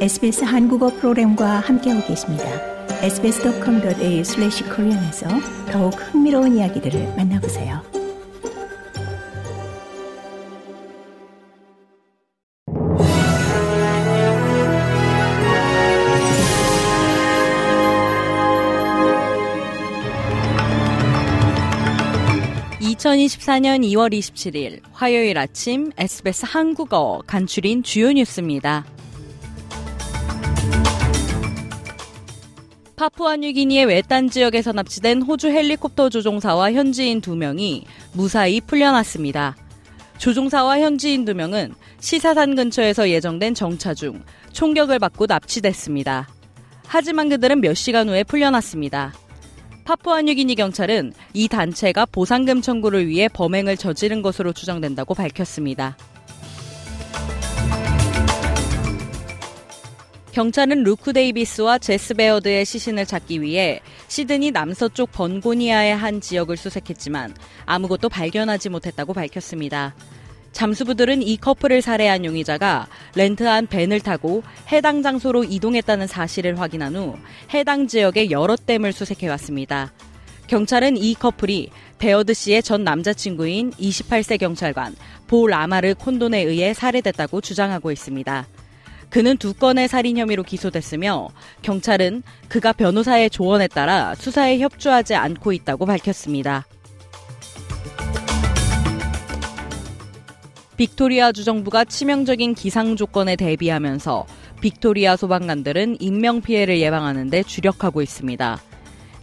SBS 한국어 프로그램과 함께하고 계십니다. sbs.com.au/korean에서 더욱 흥미로운 이야기들을 만나보세요. (2024년 2월 27일) 화요일 아침 SBS 한국어 간추린 주요 뉴스입니다. 파푸아뉴기니의 외딴 지역에서 납치된 호주 헬리콥터 조종사와 현지인 2명이 무사히 풀려났습니다. 조종사와 현지인 2명은 시사산 근처에서 예정된 정차 중 총격을 받고 납치됐습니다. 하지만 그들은 몇 시간 후에 풀려났습니다. 파푸아뉴기니 경찰은 이 단체가 보상금 청구를 위해 범행을 저지른 것으로 추정된다고 밝혔습니다. 경찰은 루크 데이비스와 제스 베어드의 시신을 찾기 위해 시드니 남서쪽 번고니아의 한 지역을 수색했지만 아무것도 발견하지 못했다고 밝혔습니다. 잠수부들은 이 커플을 살해한 용의자가 렌트한 van을 타고 해당 장소로 이동했다는 사실을 확인한 후 해당 지역의 여러 댐을 수색해왔습니다. 경찰은 이 커플이 베어드 씨의 전 남자친구인 28세 경찰관 보 라마르 콘돈에 의해 살해됐다고 주장하고 있습니다. 그는 두 건의 살인 혐의로 기소됐으며 경찰은 그가 변호사의 조언에 따라 수사에 협조하지 않고 있다고 밝혔습니다. 빅토리아 주정부가 치명적인 기상 조건에 대비하면서 빅토리아 소방관들은 인명 피해를 예방하는 데 주력하고 있습니다.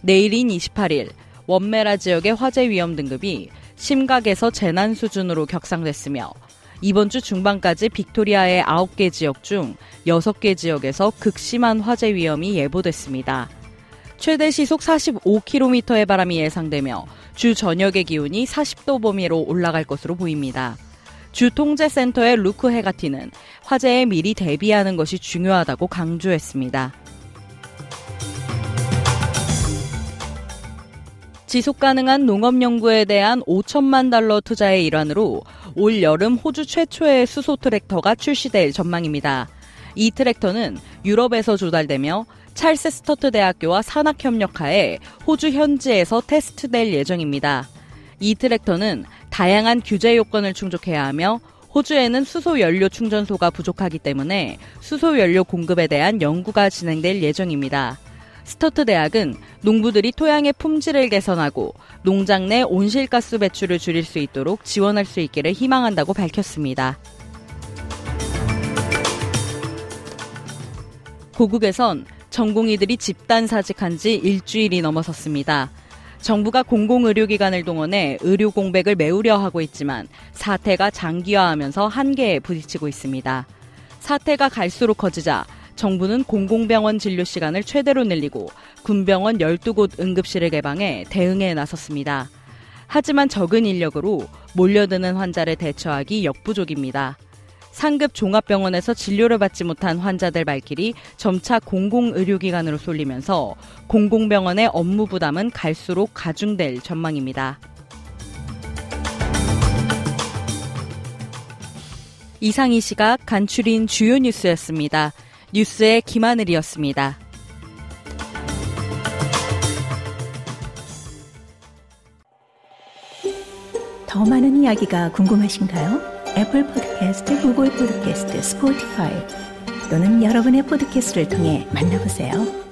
내일인 28일 위메라 지역의 화재 위험 등급이 심각에서 재난 수준으로 격상됐으며 이번 주 중반까지 빅토리아의 9개 지역 중 6개 지역에서 극심한 화재 위험이 예보됐습니다. 최대 시속 45km의 바람이 예상되며 주 저녁의 기온이 40도 범위로 올라갈 것으로 보입니다. 주 통제센터의 루크 헤가티는 화재에 미리 대비하는 것이 중요하다고 강조했습니다. 지속 가능한 농업 연구에 대한 5천만 달러 투자의 일환으로 올 여름 호주 최초의 수소 트랙터가 출시될 전망입니다. 이 트랙터는 유럽에서 조달되며 찰스 스터트 대학교와 산학 협력하에 호주 현지에서 테스트될 예정입니다. 이 트랙터는 다양한 규제 요건을 충족해야 하며 호주에는 수소 연료 충전소가 부족하기 때문에 수소 연료 공급에 대한 연구가 진행될 예정입니다. 스터트 대학은 농부들이 토양의 품질을 개선하고 농장 내 온실가스 배출을 줄일 수 있도록 지원할 수 있기를 희망한다고 밝혔습니다. 고국에선 전공의들이 집단 사직한 지 일주일이 넘어섰습니다. 정부가 공공의료기관을 동원해 의료 공백을 메우려 하고 있지만 사태가 장기화하면서 한계에 부딪히고 있습니다. 사태가 갈수록 커지자 정부는 공공병원 진료 시간을 최대로 늘리고 군병원 12곳 응급실을 개방해 대응에 나섰습니다. 하지만 적은 인력으로 몰려드는 환자를 대처하기 역부족입니다. 상급 종합병원에서 진료를 받지 못한 환자들 발길이 점차 공공의료기관으로 쏠리면서 공공병원의 업무 부담은 갈수록 가중될 전망입니다. 이상 이 시각 간추린 주요 뉴스였습니다. 뉴스의 김하늘이었습니다. 더 많은 이야기가 궁금하신가요? 애플 포드캐스트, 구글 포드캐스트, 스포티파이 또는 여러분의 포드캐스트를 통해 만나보세요.